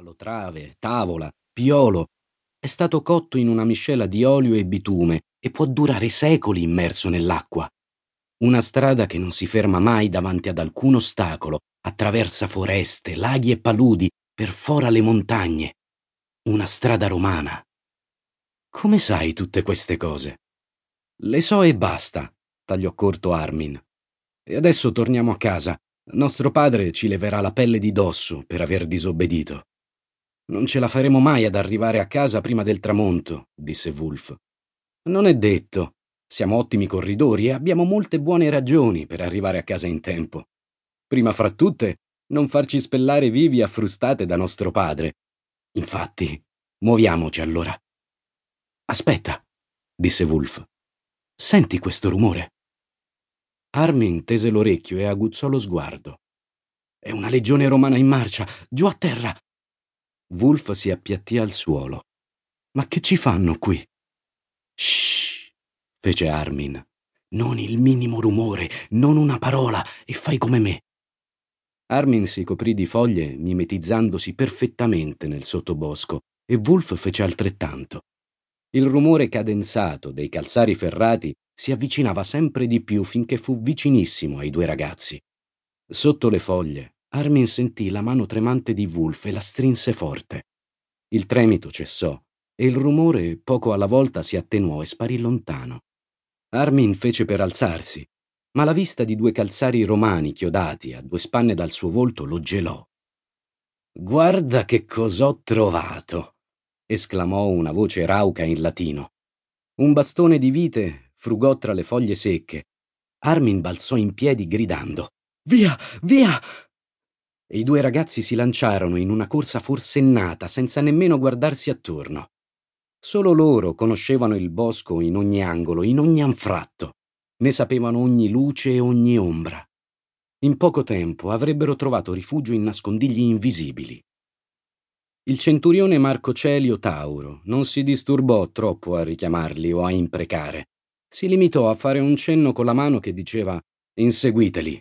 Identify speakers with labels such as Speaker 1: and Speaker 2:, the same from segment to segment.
Speaker 1: palo, trave, tavola, piolo. È stato cotto in una miscela di olio e bitume e può durare secoli immerso nell'acqua. Una strada che non si ferma mai davanti ad alcun ostacolo, attraversa foreste, laghi e paludi, perfora le montagne. Una strada romana. Come sai tutte queste cose? Le so e basta, tagliò corto Armin. E adesso torniamo a casa. Nostro padre ci leverà la pelle di dosso per aver disobbedito. Non ce la faremo mai ad arrivare a casa prima del tramonto, disse Wolf. Non è detto. Siamo ottimi corridori e abbiamo molte buone ragioni per arrivare a casa in tempo. Prima fra tutte, non farci spellare vivi a frustate da nostro padre. Infatti, muoviamoci allora. Aspetta, disse Wolf. Senti questo rumore? Armin tese l'orecchio e aguzzò lo sguardo. È una legione romana in marcia, giù a terra. Wolf si appiattì al suolo. Ma che ci fanno qui? Shh, fece Armin. Non il minimo rumore, non una parola, e fai come me. Armin si coprì di foglie, mimetizzandosi perfettamente nel sottobosco, e Wolf fece altrettanto. Il rumore cadenzato dei calzari ferrati si avvicinava sempre di più finché fu vicinissimo ai due ragazzi. Sotto le foglie, Armin sentì la mano tremante di Wolf e la strinse forte. Il tremito cessò e il rumore poco alla volta si attenuò e sparì lontano. Armin fece per alzarsi, ma la vista di due calzari romani chiodati a due spanne dal suo volto lo gelò. Guarda che cos'ho trovato! esclamò una voce rauca in latino. Un bastone di vite frugò tra le foglie secche. Armin balzò in piedi gridando Via, via! E i due ragazzi si lanciarono in una corsa forsennata senza nemmeno guardarsi attorno. Solo loro conoscevano il bosco in ogni angolo, in ogni anfratto. Ne sapevano ogni luce e ogni ombra. In poco tempo avrebbero trovato rifugio in nascondigli invisibili. Il centurione Marco Celio Tauro non si disturbò troppo a richiamarli o a imprecare si limitò a fare un cenno con la mano che diceva Inseguiteli.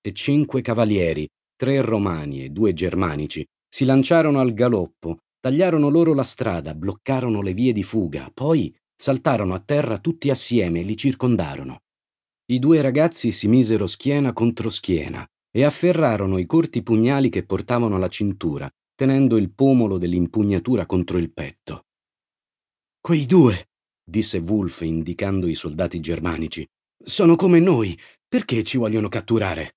Speaker 1: E cinque cavalieri, tre romani e due germanici, si lanciarono al galoppo, tagliarono loro la strada, bloccarono le vie di fuga, poi saltarono a terra tutti assieme e li circondarono. I due ragazzi si misero schiena contro schiena e afferrarono i corti pugnali che portavano alla cintura, tenendo il pomolo dell'impugnatura contro il petto. Quei due, disse Wolf indicando i soldati germanici. Sono come noi. Perché ci vogliono catturare?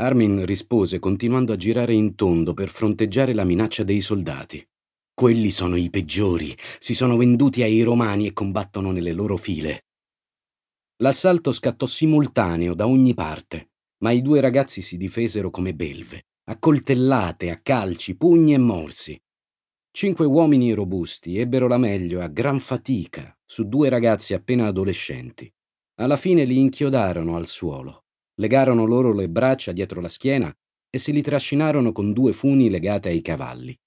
Speaker 1: Armin rispose continuando a girare in tondo per fronteggiare la minaccia dei soldati. Quelli sono i peggiori, si sono venduti ai romani e combattono nelle loro file. L'assalto scattò simultaneo da ogni parte, ma i due ragazzi si difesero come belve, a coltellate, a calci, pugni e morsi. Cinque uomini robusti ebbero la meglio a gran fatica su due ragazzi appena adolescenti. Alla fine li inchiodarono al suolo, legarono loro le braccia dietro la schiena e se li trascinarono con due funi legate ai cavalli.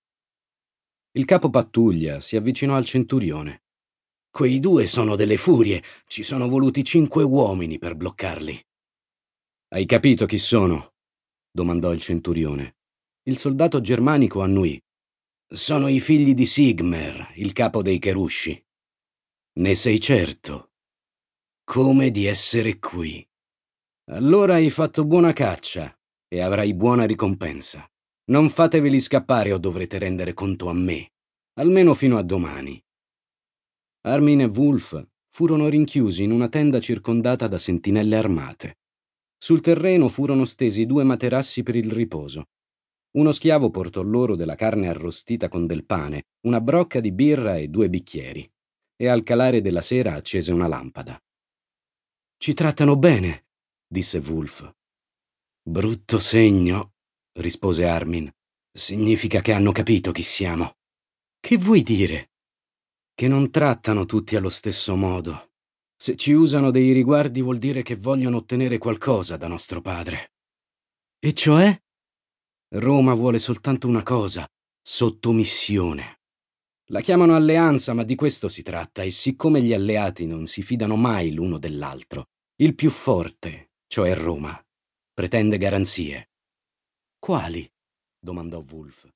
Speaker 1: Il capo pattuglia si avvicinò al centurione. Quei due sono delle furie, ci sono voluti cinque uomini per bloccarli. Hai capito chi sono? domandò il centurione. Il soldato germanico annuì. Sono i figli di Sigmer, il capo dei Cherusci. Ne sei certo? Come di essere qui. Allora hai fatto buona caccia e avrai buona ricompensa. Non fateveli scappare o dovrete rendere conto a me, almeno fino a domani. Armin e Wolf furono rinchiusi in una tenda circondata da sentinelle armate. Sul terreno furono stesi due materassi per il riposo uno schiavo portò loro della carne arrostita con del pane, una brocca di birra e due bicchieri, e al calare della sera accese una lampada. Ci trattano bene, disse Wolf. Brutto segno, rispose Armin. Significa che hanno capito chi siamo. Che vuoi dire? Che non trattano tutti allo stesso modo. Se ci usano dei riguardi vuol dire che vogliono ottenere qualcosa da nostro padre. E cioè? Roma vuole soltanto una cosa, sottomissione. La chiamano alleanza, ma di questo si tratta, e siccome gli alleati non si fidano mai l'uno dell'altro, il più forte, cioè Roma, pretende garanzie. Quali? domandò Wolf.